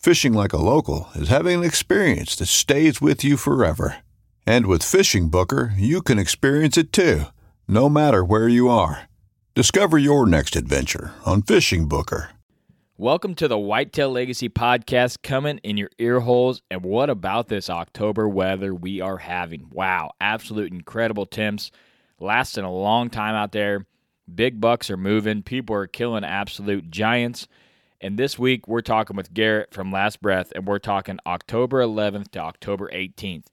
Fishing like a local is having an experience that stays with you forever. And with Fishing Booker, you can experience it too, no matter where you are. Discover your next adventure on Fishing Booker. Welcome to the Whitetail Legacy podcast coming in your ear holes. And what about this October weather we are having? Wow, absolute incredible temps, lasting a long time out there. Big bucks are moving, people are killing absolute giants. And this week we're talking with Garrett from Last Breath, and we're talking October 11th to October 18th.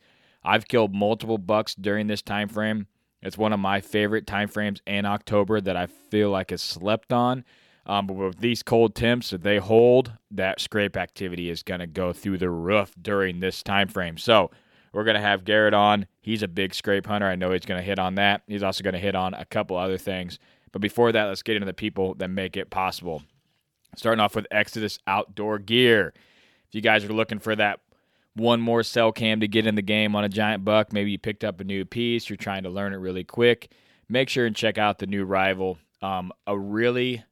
I've killed multiple bucks during this time frame. It's one of my favorite time frames in October that I feel like is slept on um, but with these cold temps, if they hold, that scrape activity is going to go through the roof during this time frame. So we're going to have Garrett on. He's a big scrape hunter. I know he's going to hit on that. He's also going to hit on a couple other things. But before that, let's get into the people that make it possible. Starting off with Exodus Outdoor Gear. If you guys are looking for that one more cell cam to get in the game on a giant buck, maybe you picked up a new piece, you're trying to learn it really quick, make sure and check out the new rival. Um, a really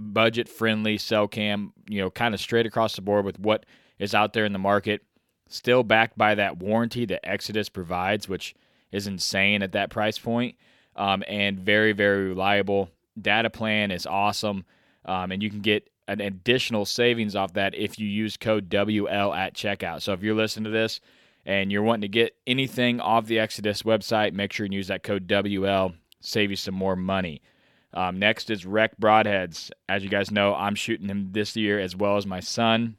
budget friendly cell cam, you know, kind of straight across the board with what is out there in the market. Still backed by that warranty that Exodus provides, which is insane at that price point, um, and very, very reliable. Data plan is awesome, um, and you can get an additional savings off that if you use code WL at checkout. So if you're listening to this and you're wanting to get anything off the Exodus website, make sure and use that code WL, save you some more money. Um, next is Rec Broadheads. As you guys know, I'm shooting him this year as well as my son.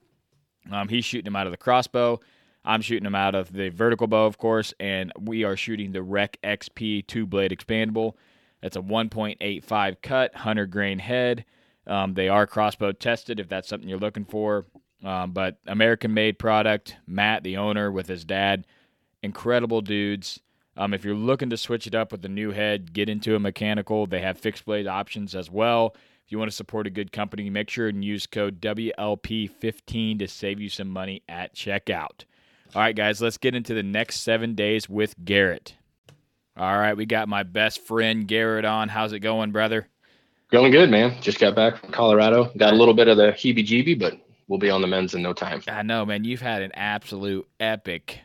Um, he's shooting him out of the crossbow. I'm shooting him out of the vertical bow, of course, and we are shooting the Rec XP two blade expandable. It's a 1.85 cut, 100 grain head. Um, they are crossbow tested if that's something you're looking for. Um, but American made product. Matt, the owner, with his dad, incredible dudes. Um, if you're looking to switch it up with the new head, get into a mechanical. They have fixed blade options as well. If you want to support a good company, make sure and use code WLP15 to save you some money at checkout. All right, guys, let's get into the next seven days with Garrett. All right, we got my best friend Garrett on. How's it going, brother? Going good, man. Just got back from Colorado. Got a little bit of the heebie jeebie, but we'll be on the men's in no time. I know, man. You've had an absolute epic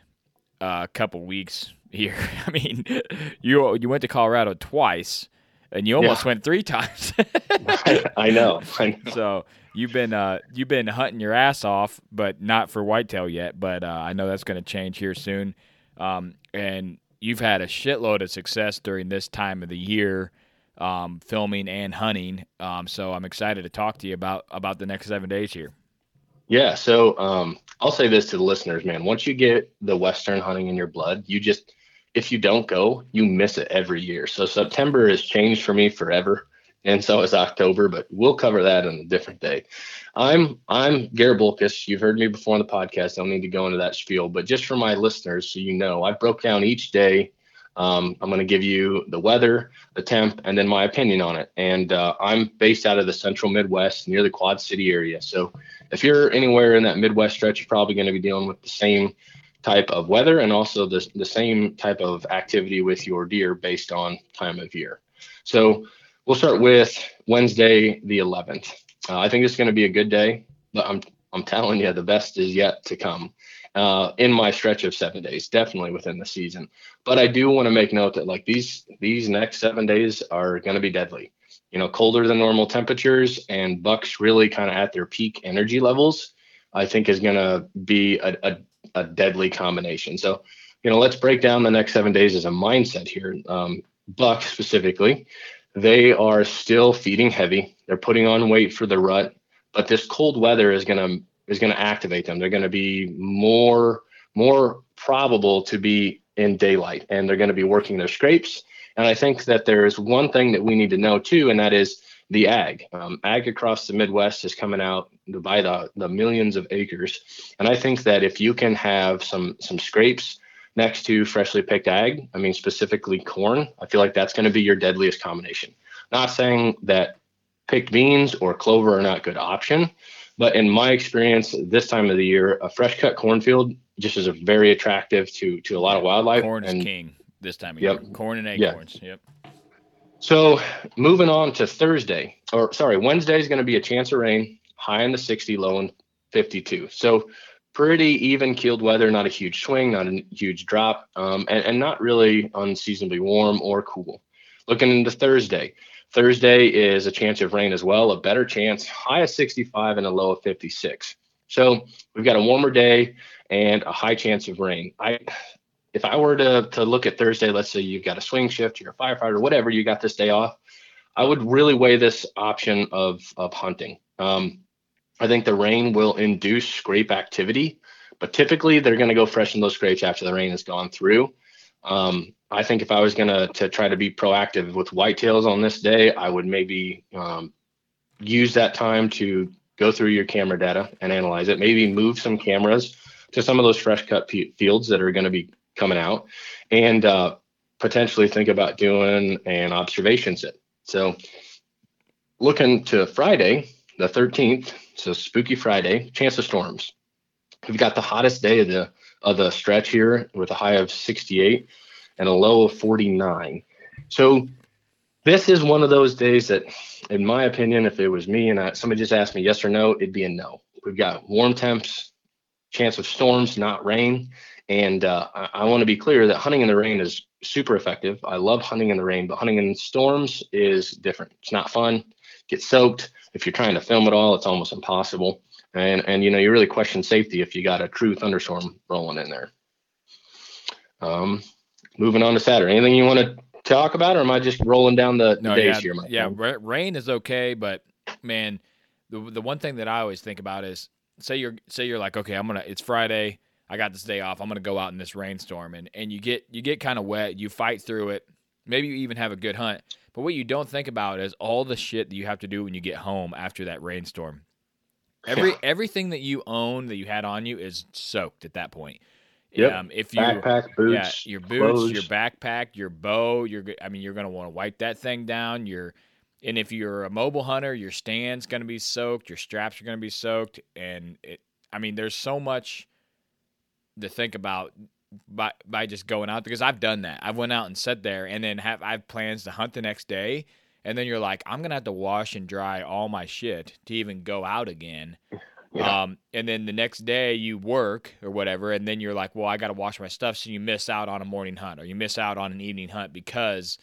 uh, couple weeks here. I mean, you you went to Colorado twice, and you almost yeah. went three times. I, know. I know. So you've been uh, you've been hunting your ass off, but not for whitetail yet. But uh, I know that's going to change here soon. Um, and you've had a shitload of success during this time of the year, um, filming and hunting. Um, so I'm excited to talk to you about about the next seven days here. Yeah. So um, I'll say this to the listeners, man. Once you get the Western hunting in your blood, you just if you don't go, you miss it every year. So September has changed for me forever, and so is October. But we'll cover that on a different day. I'm I'm Garrett Boelkes. You've heard me before on the podcast. I don't need to go into that spiel, but just for my listeners, so you know, I broke down each day. Um, I'm going to give you the weather, the temp, and then my opinion on it. And uh, I'm based out of the central Midwest near the Quad City area. So if you're anywhere in that Midwest stretch, you're probably going to be dealing with the same type of weather and also the, the same type of activity with your deer based on time of year. So we'll start with Wednesday, the 11th. Uh, I think it's going to be a good day, but I'm, I'm telling you, the best is yet to come uh, in my stretch of seven days, definitely within the season. But I do want to make note that like these, these next seven days are going to be deadly. You know, colder than normal temperatures and bucks really kind of at their peak energy levels, I think is going to be a, a a deadly combination. So, you know, let's break down the next seven days as a mindset here. Um, buck specifically, they are still feeding heavy. They're putting on weight for the rut, but this cold weather is gonna is gonna activate them. They're gonna be more more probable to be in daylight, and they're gonna be working their scrapes. And I think that there's one thing that we need to know too, and that is the ag. Um, ag across the Midwest is coming out by the, the millions of acres. And I think that if you can have some some scrapes next to freshly picked ag, I mean specifically corn, I feel like that's going to be your deadliest combination. Not saying that picked beans or clover are not good option, but in my experience, this time of the year, a fresh cut cornfield just is a very attractive to to a lot of wildlife. Corn is and, king this time of yep. year. Corn and acorns. Yeah. Yep. So moving on to Thursday, or sorry, Wednesday is going to be a chance of rain, high in the 60, low in 52. So pretty even keeled weather, not a huge swing, not a huge drop, um, and, and not really unseasonably warm or cool. Looking into Thursday, Thursday is a chance of rain as well, a better chance, high of 65 and a low of 56. So we've got a warmer day and a high chance of rain. I if I were to to look at Thursday, let's say you've got a swing shift, you're a firefighter, whatever, you got this day off, I would really weigh this option of of hunting. Um, I think the rain will induce scrape activity, but typically they're going to go freshen those scrapes after the rain has gone through. Um, I think if I was to to try to be proactive with whitetails on this day, I would maybe um, use that time to go through your camera data and analyze it. Maybe move some cameras to some of those fresh cut p- fields that are going to be coming out and uh, potentially think about doing an observation sit. So looking to Friday, the 13th, so spooky Friday, chance of storms. We've got the hottest day of the of the stretch here with a high of 68 and a low of 49. So this is one of those days that, in my opinion, if it was me and I, somebody just asked me yes or no, it'd be a no. We've got warm temps, chance of storms, not rain. And uh, I, I want to be clear that hunting in the rain is super effective. I love hunting in the rain, but hunting in storms is different. It's not fun. Get soaked. If you're trying to film it all, it's almost impossible. And and you know you really question safety if you got a true thunderstorm rolling in there. Um, moving on to Saturday. Anything you want to talk about, or am I just rolling down the, no, days yeah, here? My yeah, friend? rain is okay, but man, the the one thing that I always think about is say you're say you're like, okay, I'm gonna it's Friday, I got this day off. I'm going to go out in this rainstorm and and you get you get kind of wet, you fight through it. Maybe you even have a good hunt. But what you don't think about is all the shit that you have to do when you get home after that rainstorm. Every Yeah. everything that you own that you had on you is soaked at that point. Yep. Um, if you Backpack, boots, yeah, your boots, clothes. your backpack, your bow, you're I mean you're going to want to wipe that thing down. Your and if you're a mobile hunter, your stand's going to be soaked, your straps are going to be soaked and it I mean there's so much to think about by by just going out because I've done that. I've went out and sat there and then have I have plans to hunt the next day and then you're like I'm going to have to wash and dry all my shit to even go out again. Yeah. Um, and then the next day you work or whatever, and then you're like, well, I got to wash my stuff. So you miss out on a morning hunt or you miss out on an evening hunt because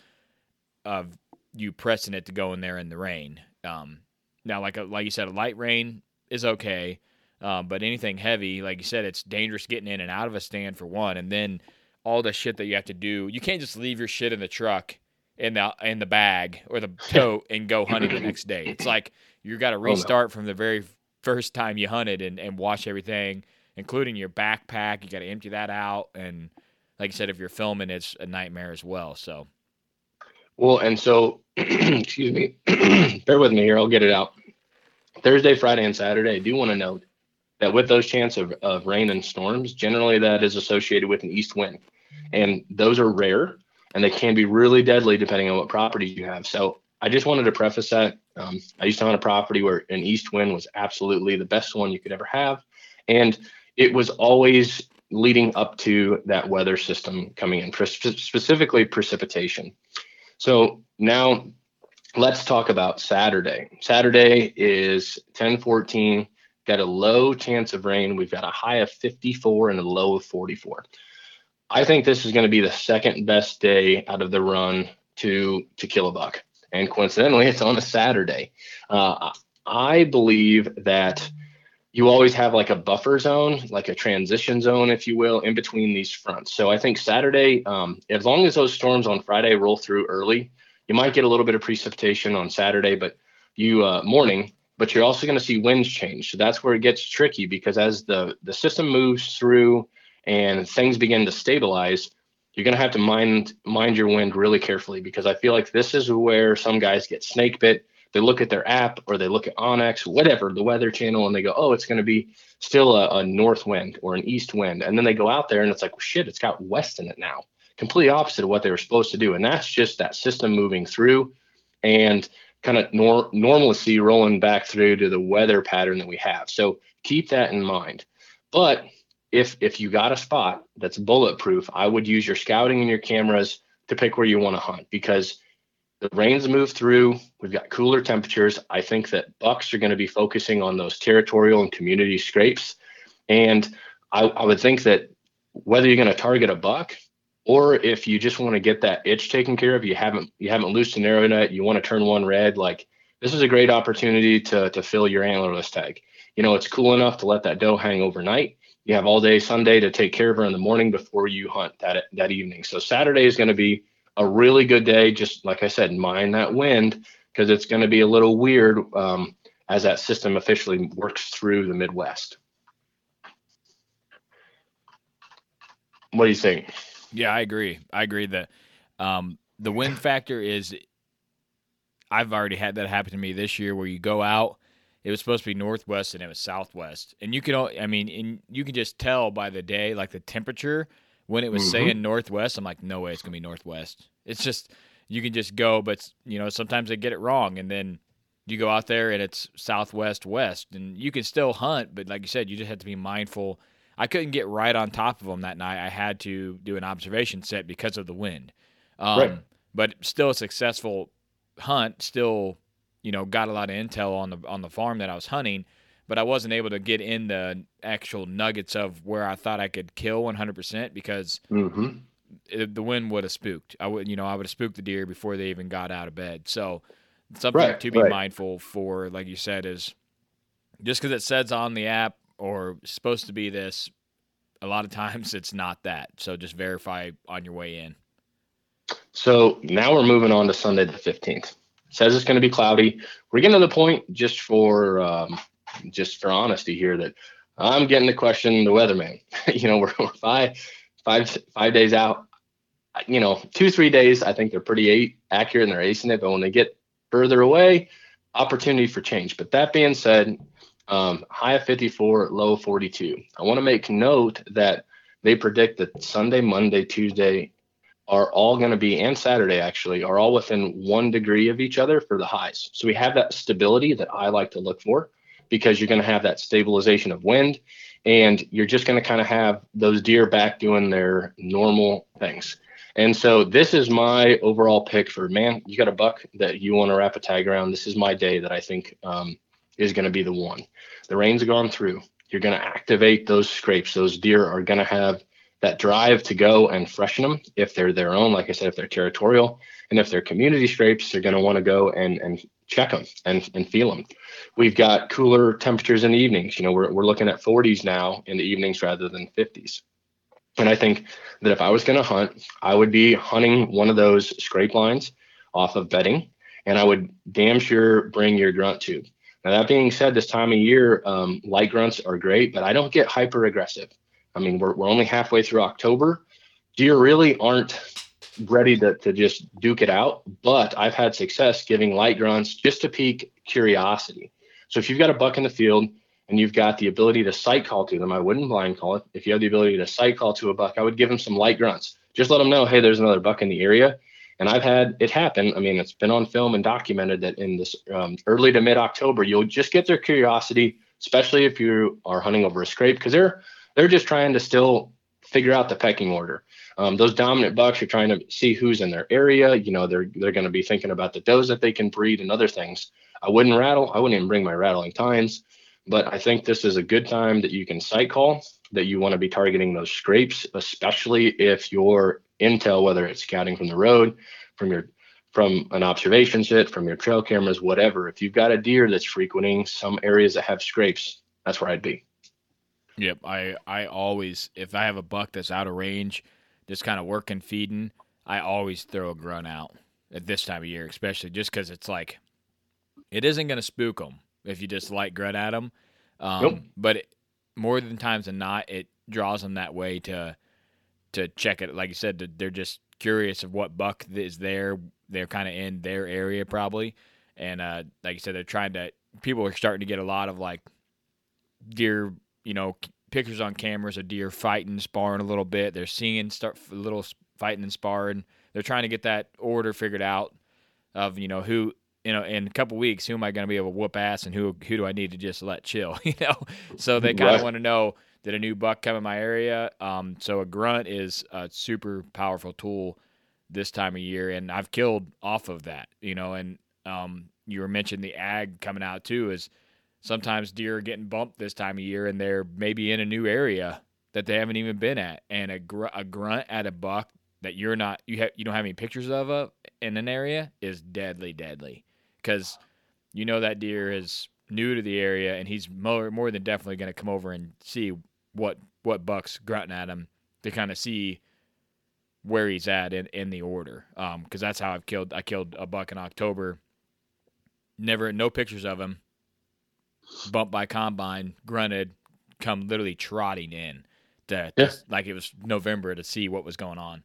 of you pressing it to go in there in the rain. Um, now, like a, like you said, a light rain is okay, um, but anything heavy, like you said, it's dangerous getting in and out of a stand for one, and then all the shit that you have to do. You can't just leave your shit in the truck in the in the bag or the tote and go hunting the next day. It's like you got to oh, no. restart from the very first time you hunted and, and wash everything, including your backpack. You got to empty that out, and like you said, if you're filming, it's a nightmare as well. So Well, and so, excuse me, bear with me here. I'll get it out. Thursday, Friday, and Saturday, I do want to note that with those chance of, of rain and storms, generally that is associated with an east wind. And those are rare and they can be really deadly depending on what property you have. So I just wanted to preface that. Um, I used to own a property where an east wind was absolutely the best one you could ever have. And it was always leading up to that weather system coming in, specifically precipitation. So now let's talk about Saturday. Saturday is 1014, got a low chance of rain. We've got a high of 54 and a low of 44. I think this is going to be the second best day out of the run to to kill a buck. And coincidentally, it's on a Saturday. Uh, I believe that you always have like a buffer zone, like a transition zone, if you will, in between these fronts. So I think Saturday, um, as long as those storms on Friday roll through early, you might get a little bit of precipitation on Saturday, but you uh, morning. But you're also going to see winds change. So that's where it gets tricky because as the the system moves through and things begin to stabilize, you're going to have to mind mind your wind really carefully because I feel like this is where some guys get snake bit they look at their app or they look at onX, whatever, the weather channel, and they go, oh, it's going to be still a, a, north wind or an east wind. And then they go out there and it's like, shit, it's got west in it now. Completely opposite of what they were supposed to do. And that's just that system moving through and kind of nor- normalcy rolling back through to the weather pattern that we have. So keep that in mind. But if if you got a spot that's bulletproof, I would use your scouting and your cameras to pick where you want to hunt because the rains move through. We've got cooler temperatures. I think that bucks are going to be focusing on those territorial and community scrapes. And I, I would think that whether you're going to target a buck or if you just want to get that itch taken care of, you haven't you haven't loosed an arrow net, you want to turn one red, like this is a great opportunity to to fill your antlerless tag. You know, it's cool enough to let that doe hang overnight. You have all day Sunday to take care of her in the morning before you hunt that that evening. So Saturday is going to be a really good day. Just like I said, mind that wind because it's going to be a little weird um, as that system officially works through the Midwest. What do you think? Yeah, I agree. I agree that um, the wind factor is. I've already had that happen to me this year, where you go out. It was supposed to be northwest and it was southwest, and you can. I mean, and you can just tell by the day, like the temperature when it was mm-hmm. saying northwest, I'm like, no way, it's gonna be northwest. It's just you can just go, but you know sometimes they get it wrong, and then you go out there and it's southwest west, and you can still hunt, but like you said, you just have to be mindful. I couldn't get right on top of them that night. I had to do an observation set because of the wind. Um, right. But still a successful hunt. Still, you know, got a lot of intel on the on the farm that I was hunting but I wasn't able to get in the actual nuggets of where I thought I could kill 100% because mm-hmm. it, the wind would have spooked. I would, you know, I would have spooked the deer before they even got out of bed. So something right, to be right. mindful for, like you said, is just because it says on the app or supposed to be this, a lot of times it's not that. So just verify on your way in. So now we're moving on to Sunday the 15th. Says it's going to be cloudy. We're getting to the point just for um, just for honesty here that I'm getting to question the weatherman. you know, we're, we're five, five, five days out. You know, two, three days, I think they're pretty accurate and they're acing it. But when they get further away, opportunity for change. But that being said, um, high of 54, low of 42. I want to make note that they predict that Sunday, Monday, Tuesday are all going to be, and Saturday actually, are all within one degree of each other for the highs. So we have that stability that I like to look for because you're going to have that stabilization of wind and you're just going to kind of have those deer back doing their normal things. And so this is my overall pick for man. You got a buck that you want to wrap a tag around. This is my day that I think um, is going to be the one. The rain's gone through. You're going to activate those scrapes. Those deer are going to have that drive to go and freshen them if they're their own. Like I said, if they're territorial, and if they're community scrapes, they're going to want to go and and check them and, and feel them. We've got cooler temperatures in the evenings. You know, we're, we're looking at 40s now in the evenings rather than 50s. And I think that if I was going to hunt, I would be hunting one of those scrape lines off of bedding, and I would damn sure bring your grunt tube. Now, that being said, this time of year, um, light grunts are great, but I don't get hyper aggressive. I mean, we're, we're only halfway through October. Deer really aren't ready to, to just duke it out, but I've had success giving light grunts just to pique curiosity. So if you've got a buck in the field and you've got the ability to sight call to them, I wouldn't blind call it. If you have the ability to sight call to a buck, I would give them some light grunts. Just let them know, hey, there's another buck in the area. And I've had it happen. I mean, it's been on film and documented that in this um, early to mid October, you'll just get their curiosity, especially if you are hunting over a scrape, because they're they're just trying to still figure out the pecking order. Um, those dominant bucks are trying to see who's in their area. You know, they're they're going to be thinking about the does that they can breed and other things. I wouldn't rattle. I wouldn't even bring my rattling tines. But I think this is a good time that you can sight call, that you want to be targeting those scrapes, especially if your intel, whether it's scouting from the road, from your from an observation sit, from your trail cameras, whatever. If you've got a deer that's frequenting some areas that have scrapes, that's where I'd be. Yep, I I always if I have a buck that's out of range, just kind of working feeding, I always throw a grunt out at this time of year, especially just because it's like it isn't going to spook them if you just light grunt at them. Um, nope. But it, more than times than not, it draws them that way to to check it. Like you said, they're just curious of what buck is there. They're kind of in their area probably, and uh, like you said, they're trying to. People are starting to get a lot of like deer, you know, pictures on cameras of deer fighting, sparring a little bit. They're seeing start a little fighting and sparring. They're trying to get that order figured out of you know who you know, in a couple weeks, who am I going to be able to whoop ass, and who who do I need to just let chill? You know, so they kind of right. want to know did a new buck come in my area. Um, so a grunt is a super powerful tool this time of year, and I've killed off of that. You know, and um, you were mentioning the ag coming out too. Is sometimes deer are getting bumped this time of year, and they're maybe in a new area that they haven't even been at, and a, gr- a grunt at a buck that you're not you have you don't have any pictures of uh, in an area is deadly, deadly. Because you know that deer is new to the area and he's more more than definitely going to come over and see what what bucks grunting at him to kind of see where he's at in, in the order. Because um, that's how I've killed I killed a buck in October. Never no pictures of him bumped by combine grunted come literally trotting in to, yeah. like it was November to see what was going on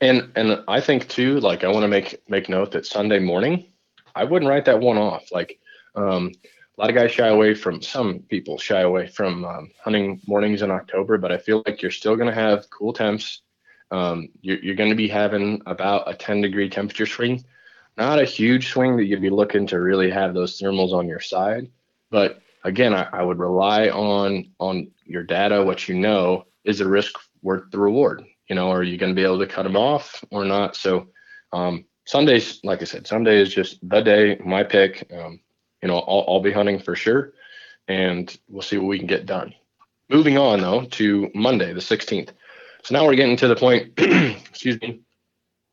and and I think too, like I want to make make note that Sunday morning, I wouldn't write that one off. Like um, a lot of guys shy away from some people shy away from um, hunting mornings in October, but I feel like you're still going to have cool temps. Um, you're, you're going to be having about a 10 degree temperature swing, not a huge swing that you'd be looking to really have those thermals on your side. But again, I, I would rely on on your data. What you know is the risk worth the reward you know, are you going to be able to cut them off or not? So um, Sundays, like I said, Sunday is just the day, my pick. Um, you know, I'll, I'll be hunting for sure, and we'll see what we can get done. Moving on though to Monday, the 16th. So now we're getting to the point, excuse me,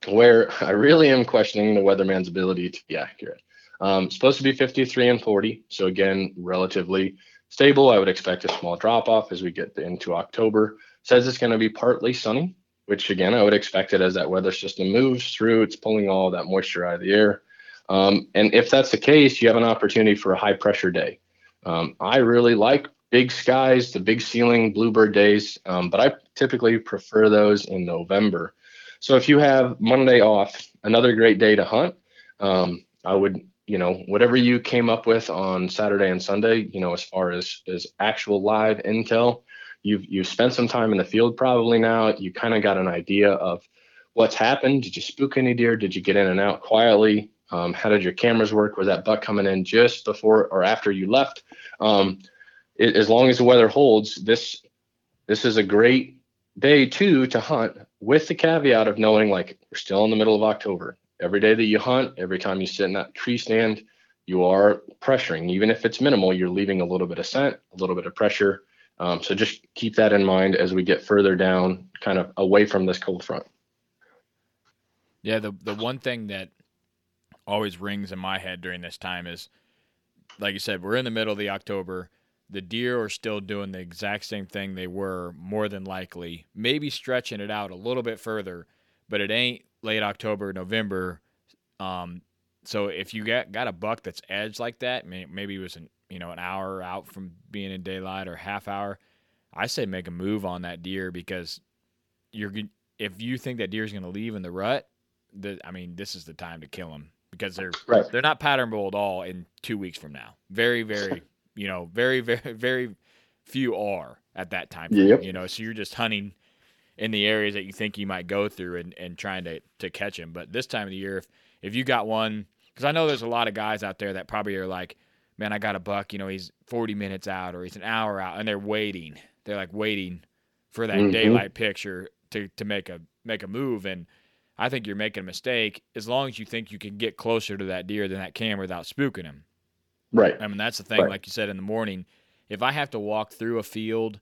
where I really am questioning the weatherman's ability to be accurate. Um, supposed to be 53 and 40, so again, relatively stable. I would expect a small drop off as we get into October. Says it's going to be partly sunny, which again, I would expect it as that weather system moves through, it's pulling all that moisture out of the air. Um, and if that's the case, you have an opportunity for a high pressure day. Um, I really like big skies, the big ceiling bluebird days, um, but I typically prefer those in November. So if you have Monday off, another great day to hunt. Um, I would, you know, whatever you came up with on Saturday and Sunday, you know, as far as as actual live intel, you've you've spent some time in the field probably now. You kind of got an idea of what's happened. Did you spook any deer? Did you get in and out quietly? Um, how did your cameras work? Was that buck coming in just before or after you left? Um, it, as long as the weather holds, this this is a great day two to hunt with the caveat of knowing like we're still in the middle of October. Every day that you hunt, every time you sit in that tree stand, you are pressuring. Even if it's minimal, you're leaving a little bit of scent, a little bit of pressure. Um, so just keep that in mind as we get further down, kind of away from this cold front. Yeah, the the one thing that always rings in my head during this time is, like you said, we're in the middle of the October. The deer are still doing the exact same thing they were, more than likely, maybe stretching it out a little bit further, but it ain't late October, November. Um, so if you got got a buck that's edged like that, maybe it was an you know an hour out from being in daylight or half hour, I say make a move on that deer because you're if you think that deer is going to leave in the rut, the, I mean this is the time to kill them because they're right. they're not patternable at all in two weeks from now. Very very you know very very very few are at that time. Yep. You know, so you're just hunting in the areas that you think you might go through and, and trying to, to catch him. But this time of the year, if, if you got one, because I know there's a lot of guys out there that probably are like, man, I got a buck, you know, he's 40 minutes out or he's an hour out, and they're waiting. They're like waiting for that Mhm. daylight picture to to make a make a move and I think you're making a mistake as long as you think you can get closer to that deer than that camera without spooking him. Right. I mean, that's the thing. Right. Like you said in the morning, if I have to walk through a field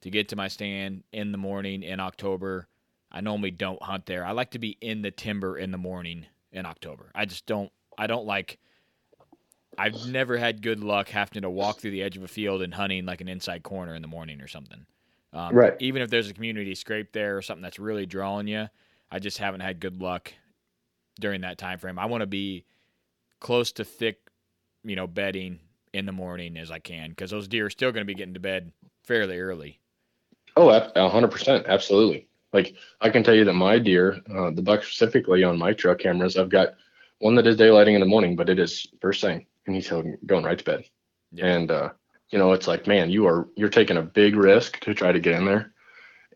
to get to my stand in the morning in October, I normally don't hunt there. I like to be in the timber in the morning in October. I just don't. I don't like. I've never had good luck having to walk through the edge of a field and hunting like an inside corner in the morning or something. Um, Right. Even if there's a community scrape there or something that's really drawing you, I just haven't had good luck during that time frame. I want to be close to thick, you know, bedding in the morning as I can because those deer are still going to be getting to bed fairly early. Oh, a a hundred percent, absolutely. Like I can tell you that my deer, uh, the buck specifically on my trail cameras, I've got one that is daylighting in the morning, but it is first thing, and he's going right to bed. Yeah. And uh, you know, it's like, man, you are you're taking a big risk to try to get in there,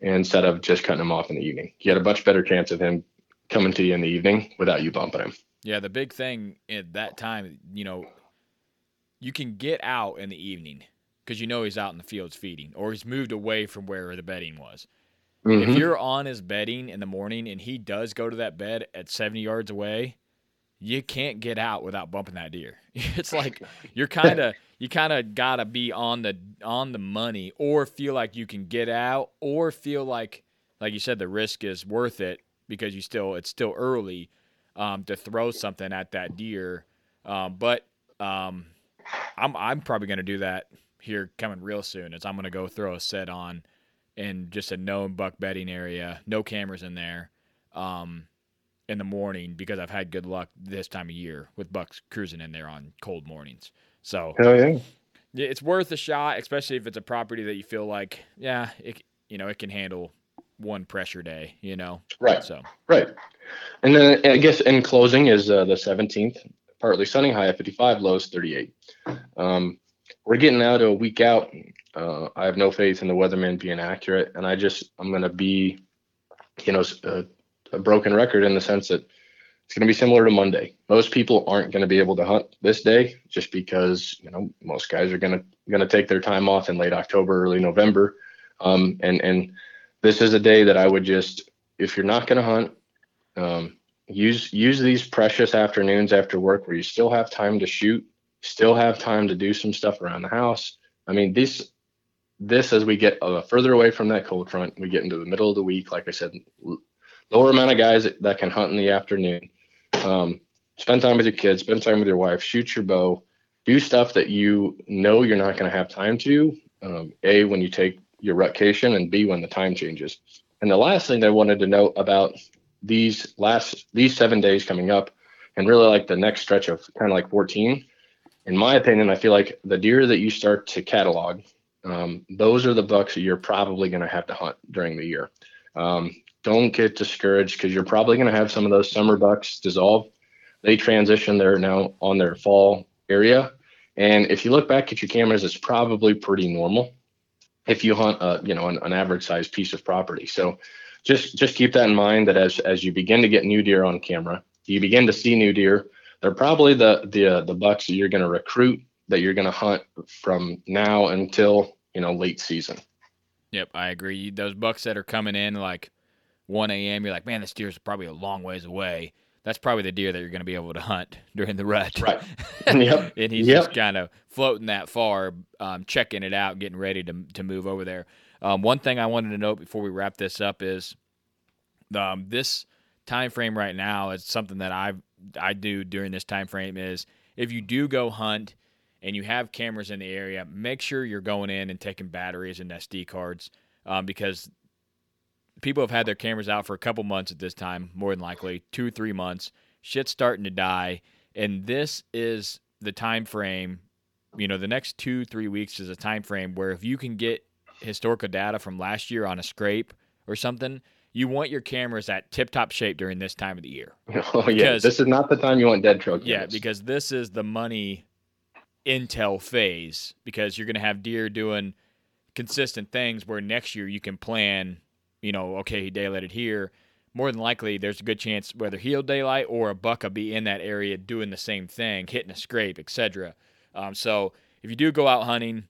instead of just cutting him off in the evening. You had a much better chance of him coming to you in the evening without you bumping him. Yeah, the big thing at that time, you know, you can get out in the evening because you know he's out in the fields feeding or he's moved away from where the bedding was. Mhm. If you're on his bedding in the morning and he does go to that bed at 70 yards away, you can't get out without bumping that deer. It's like you're kind of you kind of got to be on the on the money or feel like you can get out or feel like like you said the risk is worth it because you still it's still early um, to throw something at that deer. Um, but um, I'm I'm probably going to do that here coming real soon. Is I'm going to go throw a set on in just a known buck bedding area, no cameras in there, um, in the morning because I've had good luck this time of year with bucks cruising in there on cold mornings. So Hell yeah. it's worth a shot, especially if it's a property that you feel like, yeah, it you know it can handle one pressure day. You know, Right. so Right. And then I guess in closing is uh, the 17th, partly sunny, high of 55, lows 38. Um, we're getting now to a week out. Uh, I have no faith in the weatherman being accurate, and I just I'm going to be, you know, a, a broken record in the sense that it's going to be similar to Monday. Most people aren't going to be able to hunt this day just because you know most guys are going to going to take their time off in late October, early November, um, and and this is a day that I would just if you're not going to hunt, um, use use these precious afternoons after work where you still have time to shoot, still have time to do some stuff around the house. I mean, this this as we get uh, further away from that cold front, we get into the middle of the week. Like I said, lower amount of guys that, can hunt in the afternoon. Um, spend time with your kids, spend time with your wife, shoot your bow, do stuff that you know you're not going to have time to. Um, a when you take your rutcation, and B when the time changes. And the last thing I wanted to note about these last these seven days coming up, and really like the next stretch of kind of like 14. In my opinion, I feel like the deer that you start to catalog, um, those are the bucks that you're probably going to have to hunt during the year. Um, don't get discouraged because you're probably going to have some of those summer bucks dissolve. They transition. They're now on their fall area. And if you look back at your cameras, it's probably pretty normal if you hunt a you know an, an average sized piece of property. So just just keep that in mind that as as you begin to get new deer on camera, you begin to see new deer. They're probably the the uh, the bucks that you're going to recruit that you're going to hunt from now until you know late season. Yep, I agree. Those bucks that are coming in like 1 a.m., you're like, man, this deer's probably a long ways away. That's probably the deer that you're going to be able to hunt during the rut. Right. Yep. and he's Yep. just kind of floating that far, um, checking it out, getting ready to to move over there. Um, one thing I wanted to note before we wrap this up is um, this time frame right now is something that I I do during this time frame is if you do go hunt and you have cameras in the area, make sure you're going in and taking batteries and SD cards um, because people have had their cameras out for a couple months at this time, more than likely two three months. Shit's starting to die, and this is the time frame. You know, the next two three weeks is a time frame where if you can get historical data from last year on a scrape or something, you want your cameras at tip top shape during this time of the year. Oh yeah, Because- this is not the time you want dead trail Yeah, because this is the money intel phase because you're going to have deer doing consistent things where next year you can plan, you know, okay, he daylighted here. More than likely, there's a good chance whether he'll daylight or a buck will be in that area doing the same thing, hitting a scrape, etc. Um, so if you do go out hunting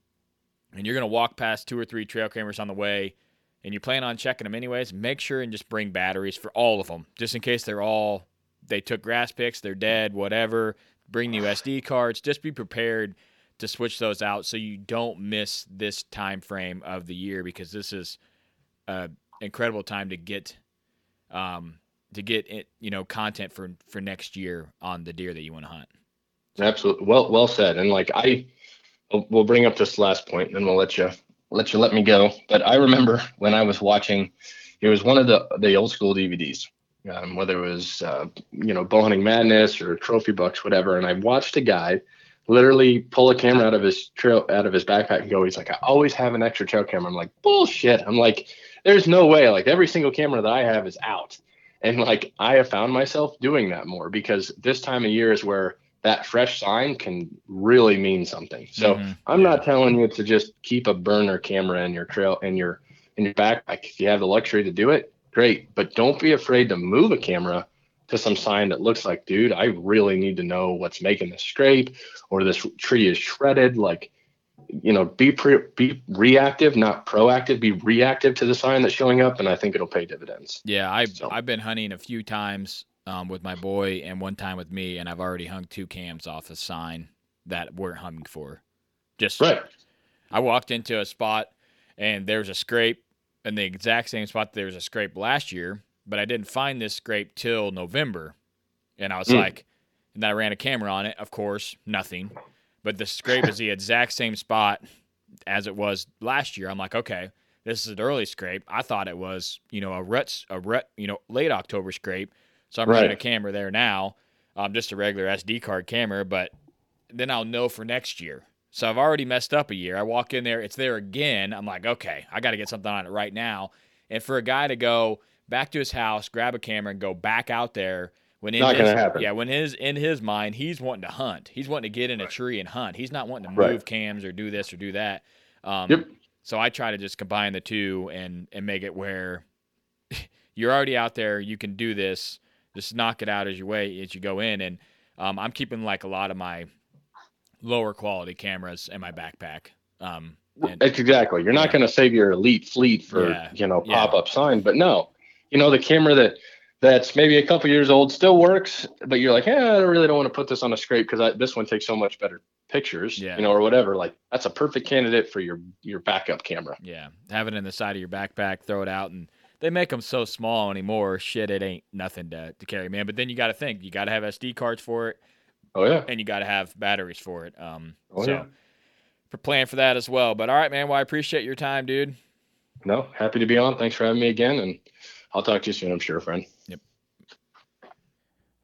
and you're going to walk past two or three trail cameras on the way, and you plan on checking them anyways, make sure and just bring batteries for all of them, just in case they're all they took grass picks, they're dead, whatever. Bring new SD cards. Just be prepared to switch those out so you don't miss this time frame of the year because this is an incredible time to get um, to get it, you know content for for next year on the deer that you want to hunt. Absolutely, well well said. And like I, we'll bring up this last point, and then we'll let you let you let me go. But I remember when I was watching, it was one of the the old school DVDs, um, whether it was uh, you know bow hunting madness or trophy bucks, whatever. And I watched a guy literally pull a camera out of his trail out of his backpack and go. He's like, I always have an extra trail camera. I'm like, bullshit. I'm like, there's no way. Like every single camera that I have is out. And like I have found myself doing that more because this time of year is where that fresh sign can really mean something. So mm-hmm. I'm yeah. not telling you to just keep a burner camera in your trail in your in your backpack. If you have the luxury to do it, great. But don't be afraid to move a camera to some sign that looks like, dude, I really need to know what's making this scrape or this tree is shredded. Like, you know, be pre- be reactive, not proactive. Be reactive to the sign that's showing up, and I think it'll pay dividends. Yeah, I've so. I've been hunting a few times um, with my boy and one time with me, and I've already hung two cams off a sign that we're hunting for. Just right. I walked into a spot and there's a scrape in the exact same spot there was a scrape last year, but I didn't find this scrape till November. And I was mm. like, and then I ran a camera on it, of course, nothing. But the scrape is the exact same spot as it was last year. I'm like, okay, this is an early scrape. I thought it was, you know, a rut, a rut, you know, late October scrape. So I'm right. running a camera there now, um, just a regular SD card camera, but then I'll know for next year. So I've already messed up a year. I walk in there, it's there again. I'm like, okay, I got to get something on it right now. And for a guy to go back to his house, grab a camera, and go back out there when in not his, happen. yeah, when his in his mind, he's wanting to hunt. He's wanting to get in a tree and hunt. He's not wanting to move right. cams or do this or do that. Um, yep. So I try to just combine the two and and make it where you're already out there. You can do this just knock it out as you way as you go in. And um, I'm keeping like a lot of my lower quality cameras in my backpack. Um, and, exactly. You're not going to save your elite fleet for yeah. you know pop up yeah. sign, but no, you know the camera that that's maybe a couple years old still works, but you're like, yeah, I really don't want to put this on a scrape because this one takes so much better pictures, yeah. you know, or whatever. Like that's a perfect candidate for your your backup camera. Yeah, have it in the side of your backpack, throw it out, and they make them so small anymore. Shit, it ain't nothing to, to carry, man. But then you got to think, you got to have SD cards for it. Oh yeah, and you got to have batteries for it. Um, oh so yeah, for plan for that as well. But all right, man. Well, I appreciate your time, dude. No, happy to be on. Thanks for having me again, and I'll talk to you soon. I'm sure, friend. Yep.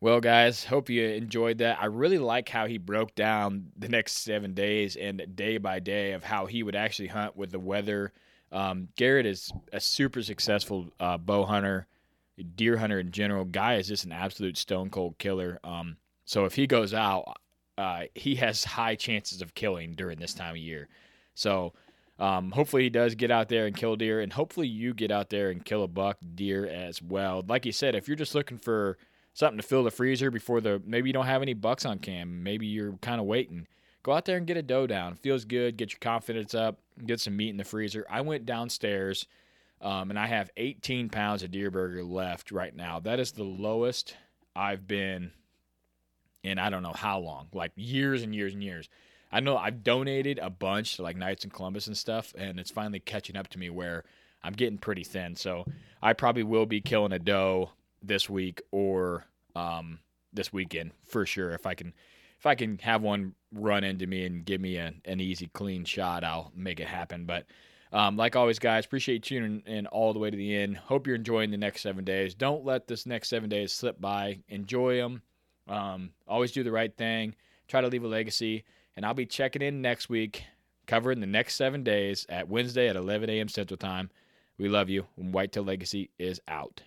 Well, guys, hope you enjoyed that. I really like how he broke down the next seven days and day by day of how he would actually hunt with the weather um, Garrett is a super successful uh, bow hunter, deer hunter in general. Guy is just an absolute stone cold killer. Um, so if he goes out, uh, he has high chances of killing during this time of year. So um, hopefully he does get out there and kill deer, and hopefully you get out there and kill a buck deer as well. Like you said, if you're just looking for something to fill the freezer before the maybe you don't have any bucks on cam, maybe you're kind of waiting. Go out there and get a doe down. Feels good. Get your confidence up get some meat in the freezer. I went downstairs um, and I have 18 pounds of deer burger left right now. That is the lowest I've been in I don't know how long, like years and years and years. I know I've donated a bunch to like Knights in Columbus and stuff, and it's finally catching up to me where I'm getting pretty thin. So I probably will be killing a doe this week or um, this weekend for sure if I can if I can have one run into me and give me a, an easy, clean shot, I'll make it happen. But um, like always, guys, appreciate tuning in all the way to the end. Hope you're enjoying the next seven days. Don't let this next seven days slip by. Enjoy them. Um, always do the right thing. Try to leave a legacy. And I'll be checking in next week, covering the next seven days at Wednesday at 11 a.m. Central Time. We love you. Whitetail Legacy is out.